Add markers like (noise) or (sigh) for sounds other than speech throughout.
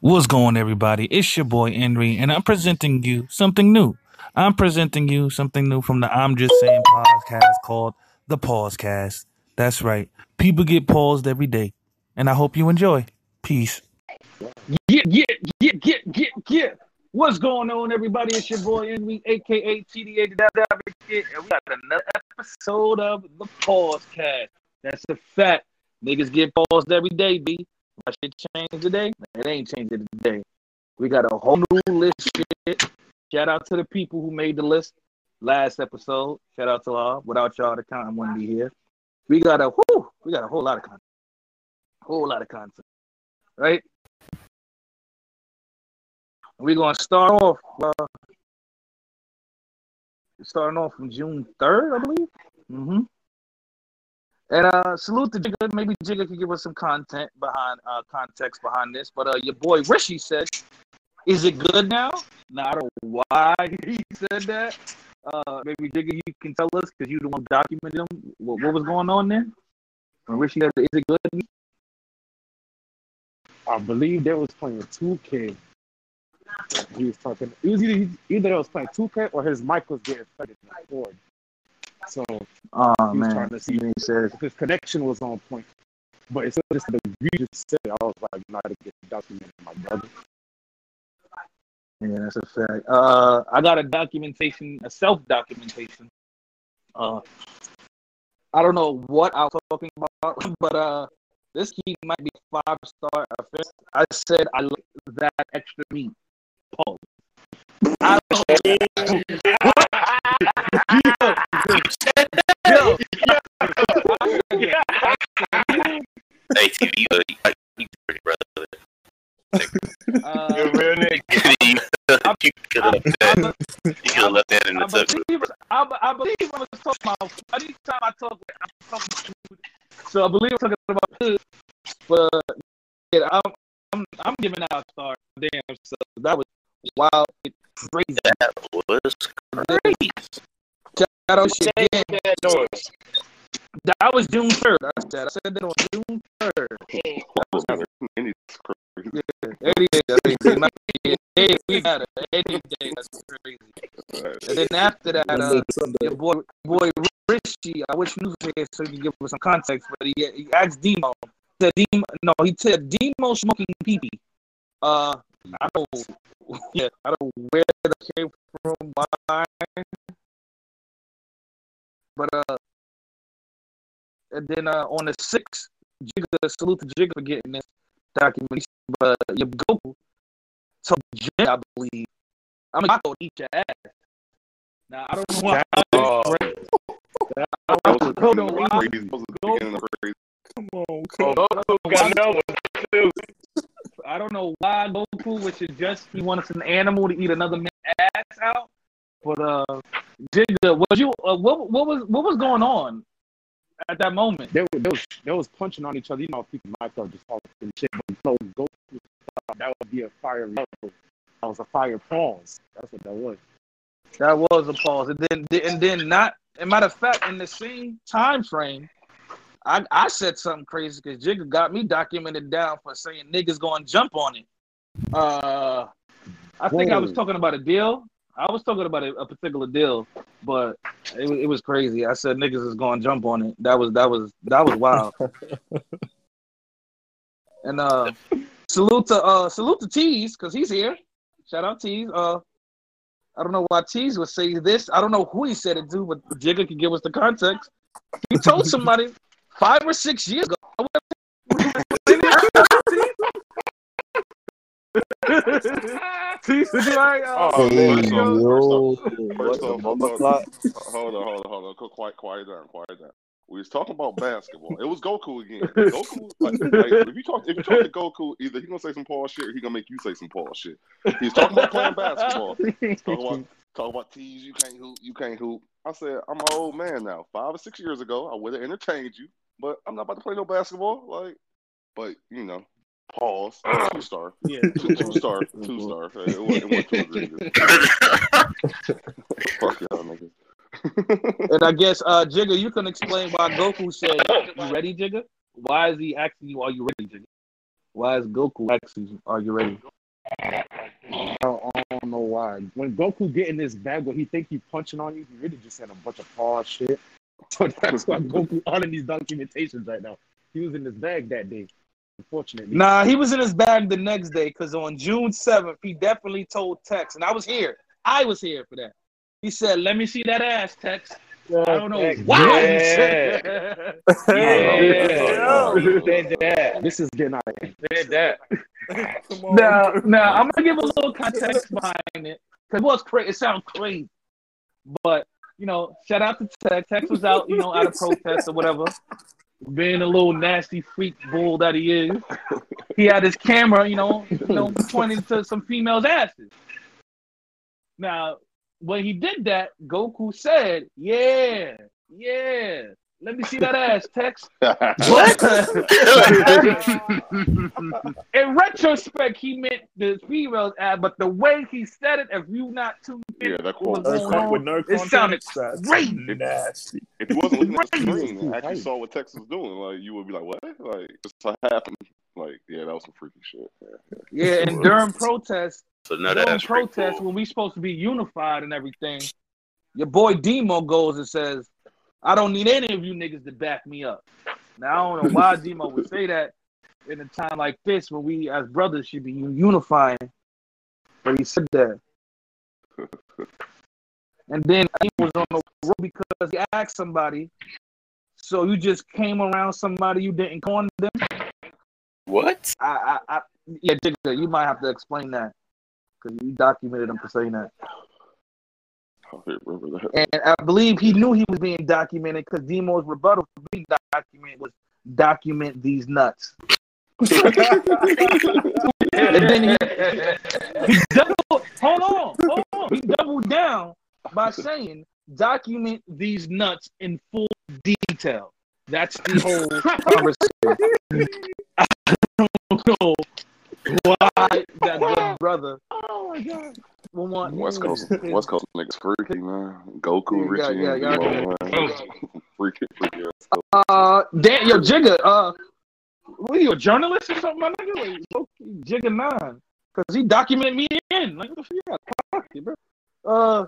What's going, everybody? It's your boy Henry, and I'm presenting you something new. I'm presenting you something new from the I'm Just Saying podcast called the Pausecast. That's right. People get paused every day, and I hope you enjoy. Peace. Yeah, yeah, yeah, yeah, yeah, yeah. What's going on, everybody? It's your boy Henry, aka TDA and we got another episode of the Pausecast. That's a fact. Niggas get paused every day, B. My shit changed today? It ain't changing today. We got a whole new list shit. Shout out to the people who made the list last episode. Shout out to all. Without y'all, the content wouldn't be here. We got a whoo, we got a whole lot of content. Whole lot of content. Right? We're gonna start off uh, starting off from June 3rd, I believe. Mm-hmm. And uh, salute to Jigga. Maybe Jigga could give us some content behind uh, context behind this. But uh, your boy Rishi said, "Is it good now?" Don't know why (laughs) he said that. Uh, maybe Jigga, you can tell us because you the one documented them. What, what was going on there? When Rishi said, "Is it good?" I believe they was playing 2K. He was talking. It was either either they was playing 2K or his mic was getting cord. So Oh he was man, trying to see if his connection was on point. But it's just the just said I was like, "I not to get documented, my brother. "Yeah, that's a fact." Uh, I got a documentation, a self documentation. Uh, I don't know what I was talking about, (laughs) but uh, this key might be five star offense. I said I like that extra meat. Pause. Hey, TV, you, you, brother. uh, real nigga. I believe, I, was talking about anytime I talk. So I believe I'm talking about food. But yeah, I'm, I'm, I'm giving out a star. Damn, so that was wild, crazy. That was crazy. Shout out shit again. That was June 3rd. I said, I said that on June 3rd. Any day, any day, not any day, we got it. Any day, that's crazy. And then after that, uh, your boy, boy Richie, I wish you knew here so you can give us some context, but he, he asked Demo. He said Demo, no, he said Demo smoking pee pee. Uh, I don't, yeah, I don't know where that came from, why, but uh, and then uh, on the sixth, Jigga, salute to Jigga for getting this document. But your Goku told Jay, I believe. I mean, I thought eat your ass. Now I don't know why. Oh. I don't know why. Come on, I don't know why Goku would suggest he wanted an animal to eat another man's ass out. But uh, Jigga, was you uh, what what was what was going on at that moment? They, were, they, was, they was punching on each other. You know, people might thought just talking and shit, but so go that would be a fire level. That was a fire pause. That's what that was. That was a pause, and then and then not. As a matter of fact, in the same time frame, I I said something crazy because Jigga got me documented down for saying niggas going to jump on it. Uh, I think I was talking about a deal. I was talking about a, a particular deal, but it, was- it was crazy. I said niggas is going to jump on it. That was that was that was wild. (laughs) and uh, salute to uh salute to Tease because he's here. Shout out Tease. Uh, I don't know why Tease would say this. I don't know who he said it to, but Jigga can give us the context. He told somebody five or six years ago. Tease, did you (laughs) like, uh, Oh, Hey, first off, first off, first the off, mama hold clock? hold on, hold on, hold on. Quiet, quiet down, quiet down. We was talking about basketball. It was Goku again. Goku, like, like, if you talk, if you talk to Goku, either he gonna say some Paul shit, or he gonna make you say some Paul shit. He's talking about playing basketball. Talking about, talking about Tease. You can't hoop. You can't hoop. I said, I'm an old man now. Five or six years ago, I would have entertained you, but I'm not about to play no basketball. Like, but you know, pause. (laughs) Two star. Yeah. Two, two star. Two star. It went, it went two. Fuck y'all niggas. (laughs) And I guess uh Jigga, you can explain why Goku said, (laughs) "You ready, Jigga?" Why is he asking you, "Are you ready, Jigga?" Why is Goku actually? Are you ready? I don't, I don't know why. When Goku get in this bag where he think he punching on you, he really just said a bunch of pause shit. So that's why Goku all in these documentations right now. He was in this bag that day. Unfortunately. Nah, he was in his bag the next day because on June 7th, he definitely told Tex, and I was here. I was here for that. He said, Let me see that ass, Tex. I don't know why he said that. (laughs) Yeah. Yeah. Said that. This is getting out of hand. Said that. Now, now I'm gonna give a little context behind it because it was crazy. It sounds crazy, but you know, shout out to Tex. Tex was out, you know, out of protest or whatever, being a little nasty freak bull that he is. He had his camera, you know, you know, pointing to some females' asses. Now, when he did that, Goku said, "Yeah, yeah." Let me see that ass, Tex. (laughs) what? In retrospect, he meant the females ad, but the way he said it, if you not too yeah, that what quote. was going on, with no it sounded context, that's great. nasty. If you wasn't looking at the screen and actually saw what Texas was doing, like you would be like, "What? Like this happened?" Like, yeah, that was some freaky shit. Yeah. Yeah, and during protest, So nut during ass freak protest, bull. when we supposed to be unified and everything, your boy Demo goes and says, "I don't need any of you niggas to back me up." Now I don't know why (laughs) Demo would say that in a time like this when we as brothers should be unifying, but he said that. (laughs) And then he was on the road because he asked somebody. So you just came around somebody you didn't call them. What? I, I, I yeah, Jigga, you might have to explain that because you documented him for saying that. I don't remember that. And I believe he knew he was being documented because Demo's rebuttal for being documented was document these nuts. and then he, he doubled, hold on, hold on. He doubled down by saying document these nuts in full detail. That's the whole (laughs) conversation. I don't know why that good brother Oh my god. will want West Coast, his- West Coast niggas freaky man. Goku, Yeah, Richie, yeah, and yeah, Demo, yeah. man. (laughs) freaky, freaky. Uh, Dan, yo, Jigga, uh, what are you, a journalist or something, my nigga? Like, okay, Jigga nine, cause he documented me in. Like, what the fuck, you got pocket, bro? Uh,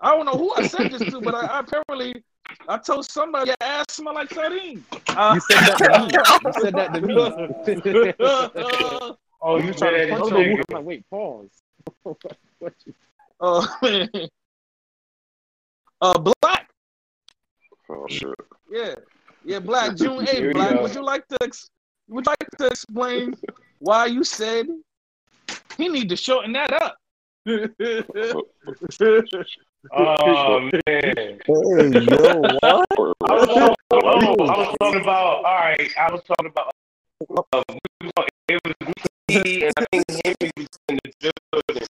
I don't know who I said this to, but I, I apparently I told somebody your ass smell like sardine. Uh, You said that to me. You said that to me. (laughs) uh, oh, you trying to punch hold me? I'm like, wait, pause. (laughs) what you, uh, uh, black, Oh shit. yeah, yeah, black. (laughs) June Here we eighth, black. go. Would you like to? Ex- would you like to explain why you said he need to shorten that up? Oh man. Hey, yo, what? I was, talking, oh, I was talking about. All right, I was talking about. Uh, we it was me and I think Henry was in the building,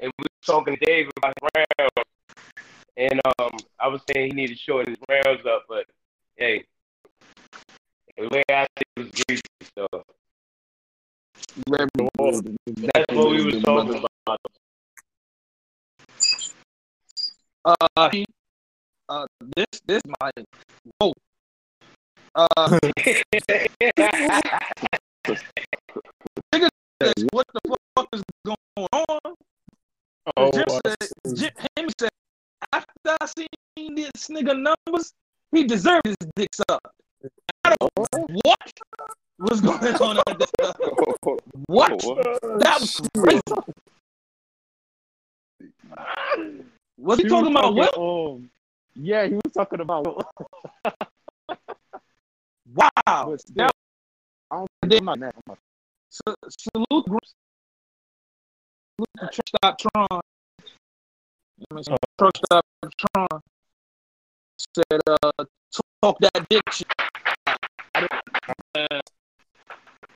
and we was talking to Dave about his rounds. And um, I was saying he needed to shorten his rounds up, but hey, the way I think it was greasy. So that's what we was talking about. Uh, he- uh, this this might. Whoa. Uh, (laughs) (laughs) (laughs) says, what the fuck is going on? Oh, Jim said, Jim, him said, after I seen this nigga numbers, he deserved his dick sucked. I don't what was going on at this time? (laughs) What? That was crazy. Was he talking about what? Um, yeah, he was talking about. Wow. Still, I don't think I'm not mad. I'm not- Sa- salute groups. Salute to Truck Stop Tron. I mean, Truck Stop Tron said, uh, talk that dick shit.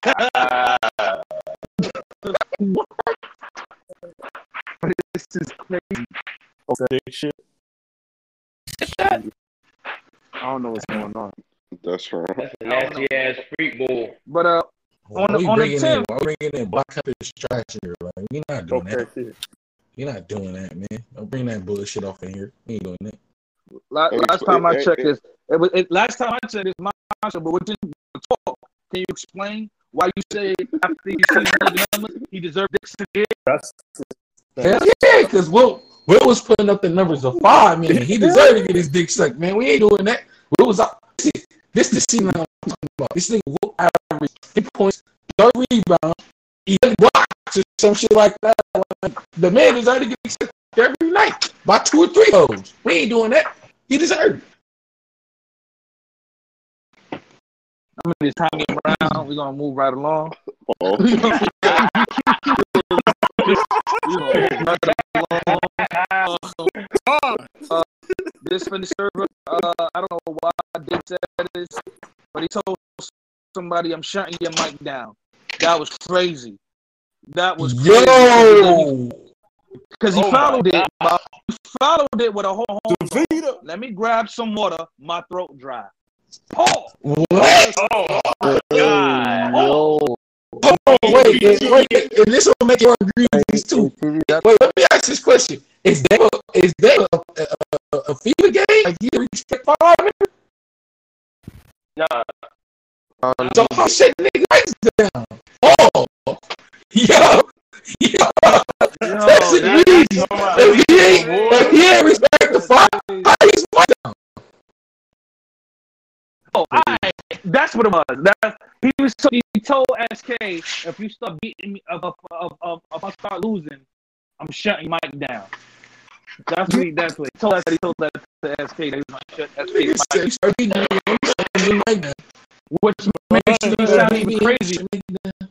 (laughs) This is crazy. Big shit. I don't know what's going on. That's right. That's a nasty ass freak bull. But uh, Why On the- we on the bringing in, 10th. why we bringing in black Pepper's trash here? Like, we not doing that. Okay. You're not doing that, man. Don't bring that bullshit off in here. We ain't doing that. la- last time I checked, hey. is it was it, last time I checked, it's my answer, But within the talk, can you explain Why you say after you see the numbers, he deserved this again? That's Hell yeah, because Will, Will was putting up the numbers of five, man. He deserved to get his dick sucked, man. We ain't doing that. Will was out. This the scene I'm talking about. This nigga Will average 10 points, 30 rebounds, 11 blocks, or some shit like that. Like, the man is already getting sucked every night by two or three hoes. We ain't doing that. He deserved it. I'm in this time around. We're gonna move right along. Oh, (laughs) we gonna move right along. Uh, this from the server. Uh, I don't know why Dick said this, but he told somebody, "I'm shutting your mic down." That was crazy. That was crazy. Yo! because he Oh followed it. God. Bob. He followed it with a whole. whole Let me grab some water. My throat dry. Paul. What? Oh my god. yo. Hold on, wait, wait, wait, and this will make your agreements too. Wait, let me ask this question: Is there a, is there a, a, a, a FIBA game? Like you respect five? Nah. Um, So how shit nigga lights down? Oh, yo, yo, that's that's- easy. If he ain't, if he ain't respect the five, how he's white down? Oh, I, that's what it was. That's he was. So, he told SK, if you start beating me, if, if, if, if, if I start losing, I'm shutting Mike down. That's what he. That's what he told us. He told that to SK that he was gonna shut Nigga SK's said, mic, start beating me, I'm shutting you which makes me sound even Baby, crazy. shut me down.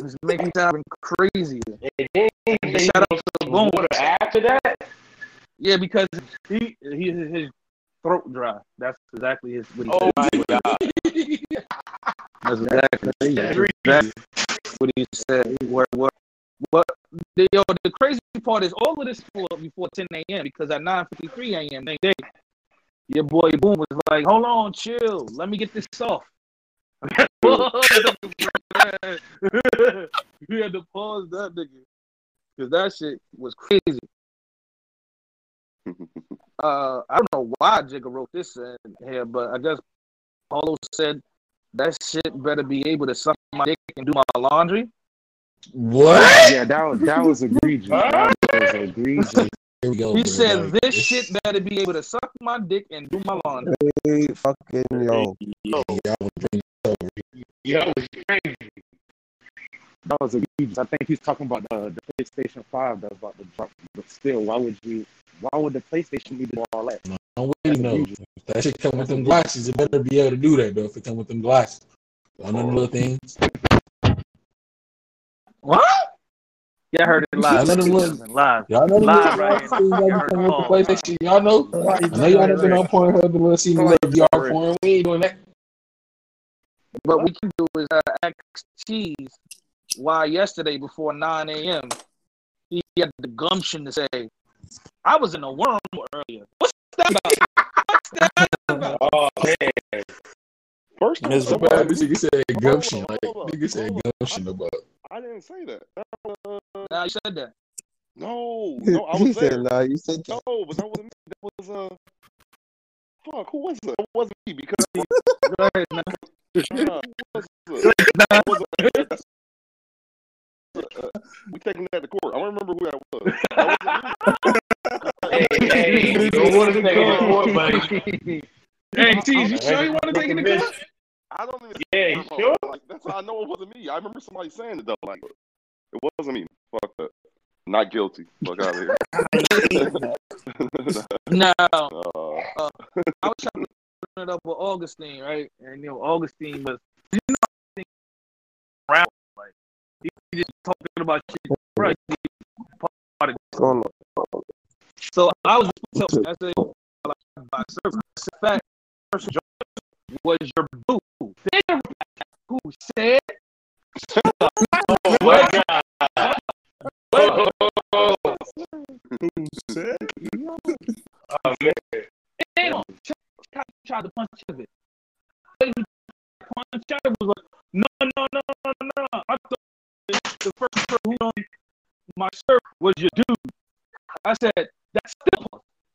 Which makes me sound even crazy. And then he Shout out to the Boom. after that. Yeah, because he he his throat dry. That's exactly his. What he Oh said. my god. (laughs) That's exactly, exactly what he said. What what what? The, yo, the crazy part is all of this was before 10 a.m. because at 9:53 a.m. same day, your boy Boom was like, "Hold on, chill. Let me get this off." (laughs) you had to pause that nigga because that shit was crazy. (laughs) Uh, I don't know why Jigga wrote this in here, but I guess Paulo said that shit better be able to suck my dick and do my laundry. What? Yeah, that was that was egregious. That was egregious. Here we go. He said Like, this shit better be able to suck my dick and do my laundry. Hey, fucking yo. Yeah, I was bringing it. Yo, it's crazy. That was egregious. I think he's talking about the, the PlayStation Five that's about to drop. But still, why would you? Why would the PlayStation need to do all that? I don't really know. If that shit come with them glasses, it better be able to do that though. If it come with them glasses, I know the little things. What? Yeah, I heard it live. Yeah, I know them little- live. Y'all know the Live little right things that here. be coming with the PlayStation. Y'all know. I know y'all done been on Pornhub and little see the little VR porn. We ain't doing that. What we can do is uh, ask Cheese why yesterday before 9 a.m. he had the gumption to say, I was in a worm earlier. What's that about? What's that about? (laughs) Oh man. First of That's all, so bad. This nigga said gumption. Like hold on, nigga said gumption about. I didn't say that. Now you said that. no, no, I (laughs) he was there. said, nah, you said No, but that wasn't me. That was uh, fuck. Who was it? It wasn't me because (laughs) Go ahead. Now. uh, was it? That wasn't me. That's- uh, we taking that to court. I don't remember who that was. That wasn't me. Hey, hey, you don't want to take it to court, buddy. Hey, Cheese, you sure you want to take it to court? I don't even. Yeah, sure? Like, that's how I know it wasn't me. I remember somebody saying it though. Like it wasn't me. Fuck that. Not guilty. Fuck out of here. (laughs) No. (laughs) uh, I was trying to turn it up with Augustine, right? And you know, Augustine was you know Augustine around like he, he just talking about shit. Right. going So I was so I said like, by service. Fact, first job was your boo. Then who said said. Oh, man. They don't try, to punch it. Punch out was like, no, no, no, no, no. I thought the first person who on my shirt was your dude. I said, that's still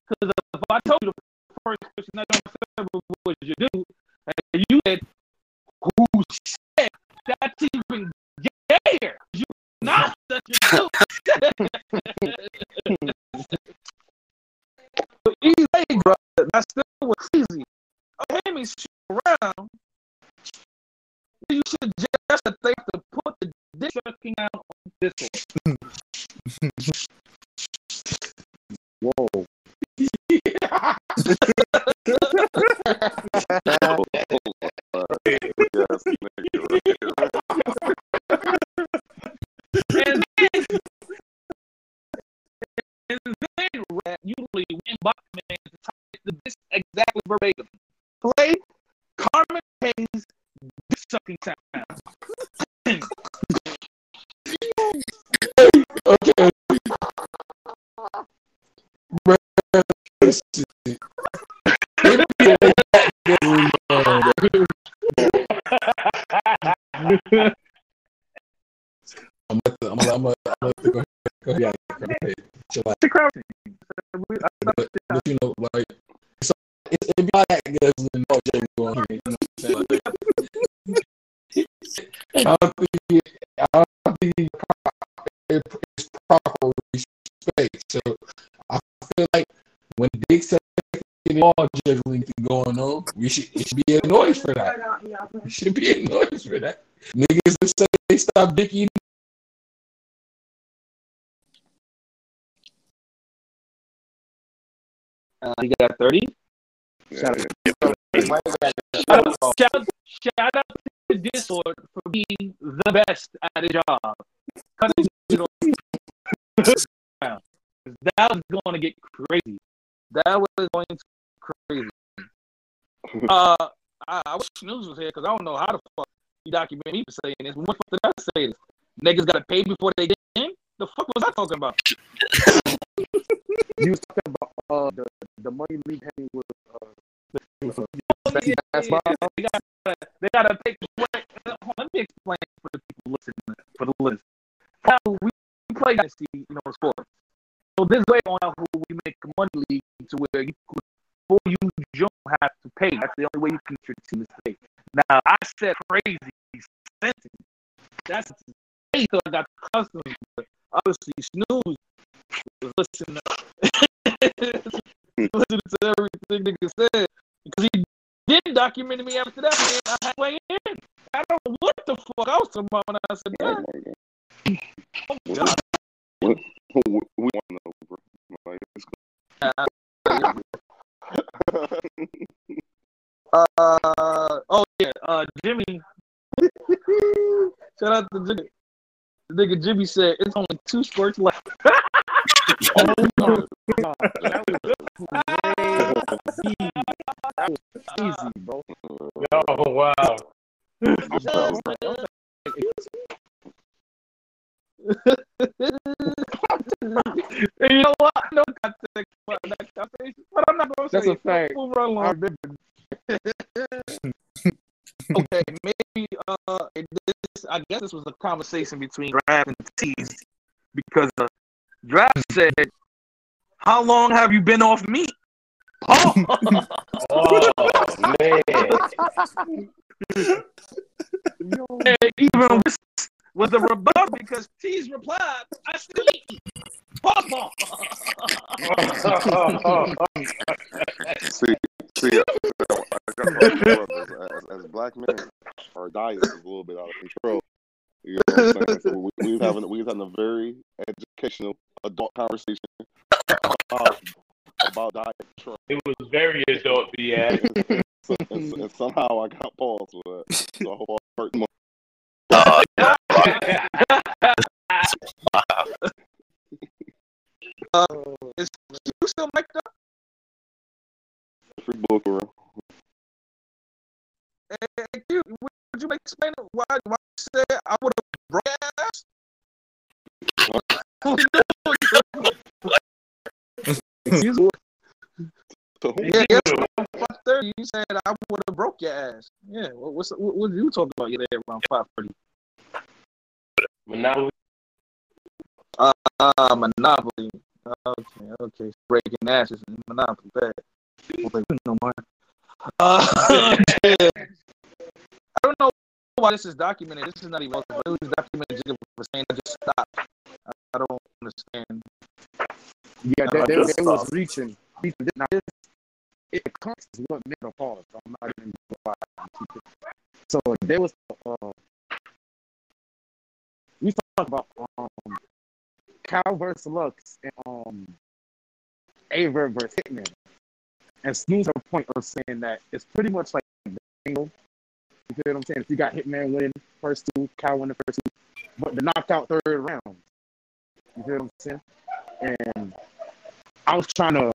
Because if I told you the first person that I said was your dude, and you said, who said that's even gayer? You're not such a dude. Bro, that's still was crazy. Oh, hey, me shit around. You should just think to put the dick sucking out on this one. Whoa. Yes, nigga. And then, and then rap usually when Buckman to type the this exactly verbatim. Play Carmen Hayes dick sucking sound. Okay. Bruh, listen. Maybe I'm gonna, I'm gonna, I'm gonna, I'm gonna go ahead. Go ahead. Go ahead. Chill out. The crowd. We- I thought But, but you know, like, it's, it's, it'd be all that good as the no going here. You know what I'm saying? I don't think, I don't think it's proper, it's proper respect. So I feel like when Dick said all juggling thing going on, we should it should be a noise for that. It should be a noise for that. Niggas that say they stop dick eating. Uh, you got 30? Shout out Shout out, shout, out- shout out to Discord for being the best at a job. Cutting it off. that was going to get crazy. That was going to get crazy. Uh, I, I wish News was here because I don't know how the fuck he documented me for saying this. What the fuck did I say this? Niggas got to pay before they get in? The fuck was I talking about? You was talking about uh the the money league hanging with uh (laughs) Yeah, basketball. They gotta, they gotta take away. Let me explain for the people listening, for the listeners. How we play you know, sports. So this way on how we make money league to where you could, before you, don't have to pay. That's the only way you can get your team is pay. Now I said crazy sentence. That's crazy. So I got customers, but obviously snooze Listen, (laughs) listening to everything nigga said because he did document me after that. And I had to in. I don't know what the fuck I was talking about when I said Oh that. my god. We, we want to know, bro. Like, it's Uh, oh yeah, uh, Jimmy. (laughs) Shout out to Jimmy. The nigga Jimmy said it's only two squirts left. (laughs) (laughs) Oh that was easy, bro. Oh wow. And you know what? I know context for that conversation, but I'm not gonna say That's a fact. Move right I along. okay, maybe uh, this, I guess this was a conversation between Draft and Tease because uh, Draft said, "How long have you been off meat?" Oh, Oh man. and (laughs) even with, with a rebuttal because Tease replied, "I still eat." Pause. See, see, I, I got my. As, as black men, our diet is a little bit out of control. You know what I'm saying? So we, we was having we was having a very educational adult conversation about, (laughs) about diet control. It was very adult, yeah. So, (laughs) and, and somehow I got paused with it. So I hope I hurt more. Oh, Uh, is you still mic'd up? Free book for Hey, hey, would you explain why why you said I would have broke ass? (laughs) (laughs) So who Yeah, yes, five thirty. You said I would have broke your ass. Yeah, what, what's what, what did you talking about? You there around five thirty? Monopoly. Ah, Monopoly. Okay, okay. Breaking asses and Monopoly. Bad. Won't play with no more. Uh, yeah. (laughs) I don't know why this is documented. This is not even. It was documented just for saying I just stopped. Yeah, they, I they, just they was reaching. reaching. Now this, it comes is what made a pause. I'm not even. So there was uh, we talked about um Cal versus Lux and um Aver versus Hitman. And Snooze had a point of saying that it's pretty much like the angle. You feel what I'm saying? If you got Hitman winning first two, Cal winning first two, but the knockout third round. You feel what I'm saying? And I was trying to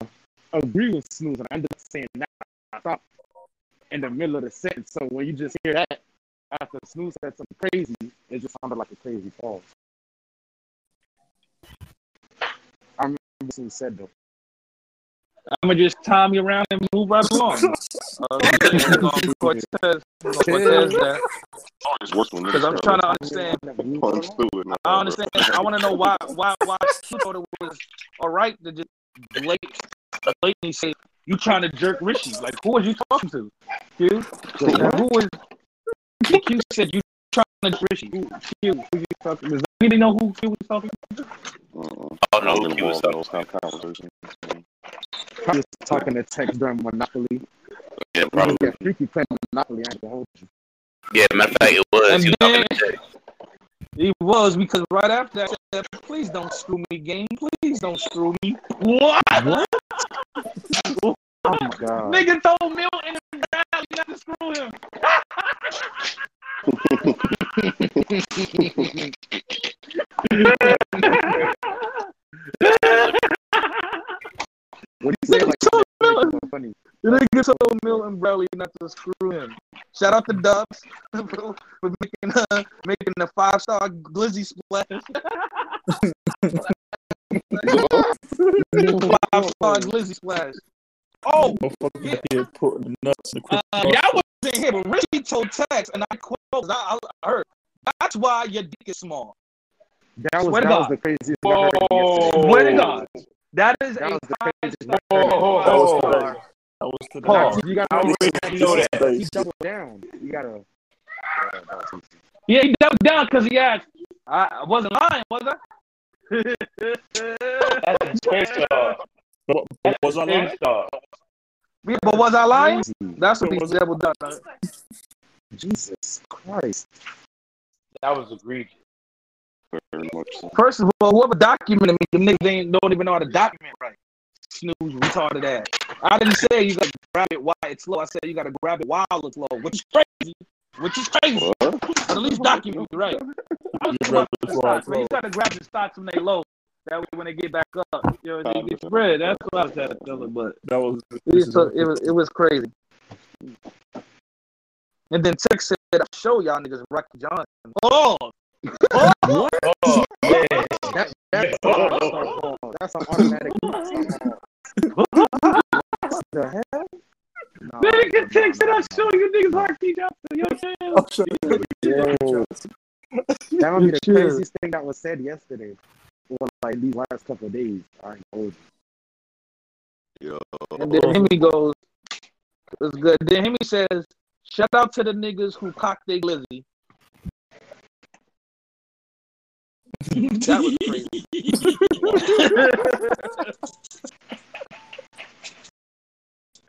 agree with Snooze, and I ended up saying that I thought in the middle of the sentence. So when you just hear that after Snooze said something crazy, it just sounded like a crazy pause. I remember what Snooze said though. I'm gonna just time you around and move right along. Uh, we're gonna Cortez, we're gonna Cortez that It's (laughs) worse when because I'm trying to understand. Punch through it. I understand. I want to know why why why you thought it was all right to just blatant, blatantly say you trying to jerk Rishi. Like who was you talking to? Q. Now, who was? Q said you trying to jerk Rishi. Who, Q, who you talking? Does anybody know who Q was talking? to? I don't know I who he was involved in kind of conversations. I talking to Tex during Monopoly. Yeah, probably. get freaky playing Monopoly. I ain't gonna hold you. Yeah, matter of fact, it was. And He was then- talking to Jay. It was because right after that, said, please don't screw me, game. Please don't screw me. What? Oh my god. Nigga told Milton and Bradley not to screw him. (laughs) (laughs) What do you say? Nigga Like, told it's Milton. So funny. The nigga told Milton Bradley not to screw him. Shout out to Dubs (laughs) for for making uh, making the five star glizzy splash. (laughs) five star glizzy splash. Oh, Motherfucker here putting the nuts in the uh, yeah, I wasn't here, but Richie told Tex, and I quote, I, I heard, that's why your dick is small. That was Swear to that was God. the craziest thing I heard yesterday. Swear to God. That is That a was the craziest star. thing I heard. That was today. That was. Pause. You gotta I already know that. He doubled down. You gotta. Yeah, that he doubled down because he asked. I, I wasn't lying, was I? (laughs) That's a twin star. But, but was I Twin lying? star. Yeah, but was I lying? Crazy. That's what he Was it? doubled down. Jesus Christ. That was egregious. Very much so. First of all, whoever documented me, them niggas ain't, don't even know how to document right. Snooze, retarded ass. I didn't say you gotta grab it while it's low. I said you gotta grab it while it's low, which is crazy. Which is crazy. But at least (laughs) document it right. You grab the The stocks, man. You gotta grab the stocks when they low. That way when they get back up, you know, they get spread. That's what I was trying to tell them, but That was. it was, so, it was it was crazy. And then Tex said, "I'll show y'all niggas Rocky Johnson." Oh, Oh, (laughs) man. Oh, that, that's, Oh. that's an automatic. (laughs) What the hell? No, nigga, Tex said, no, "I'll no, show you niggas Rocky Johnson." You know what I'm saying? Yo, that would be the (laughs) Chill. craziest thing that was said yesterday. Or like these last couple of days. I ain't you. Yo. And then Hemi goes, "It's good." Then Hemi says, "Shout out to the niggas who cocked their glizzy." (laughs) That was crazy. (laughs)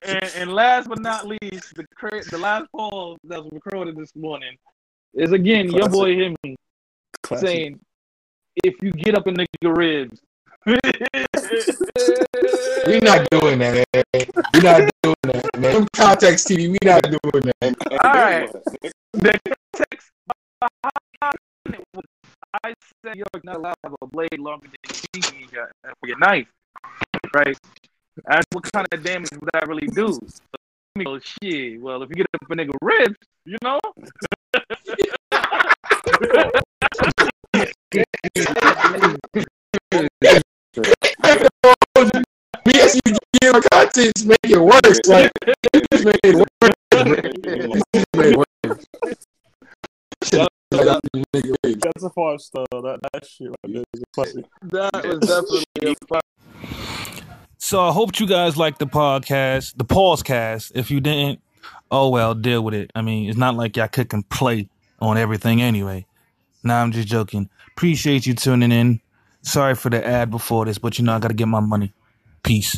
and, and last but not least, the cra- the last poll that was recorded this morning is again your boy Hemi classic. saying, "If you get up in the ribs." (laughs) We not doing that, man. We not doing that, man. Them Context TV, we not doing that. And, and All then right. what? the text behind it was, I said you're not allowed to have a blade longer than you need your- for your knife, right? That's what kind of damage would that really do? So, oh, go, shit. Well, if you get up a nigga ribs, you know. We actually give our content make it worse. Like, it just made it worse. It just made it worse. That's a five star. That that shit right there is a classic. That was definitely a fun. So I hope you guys liked the podcast, the pause cast. If you didn't, oh well, deal with it. I mean, it's not like y'all couldn't play on everything anyway. Nah, I'm just joking. Appreciate you tuning in. Sorry for the ad before this, but you know I gotta get my money. Peace.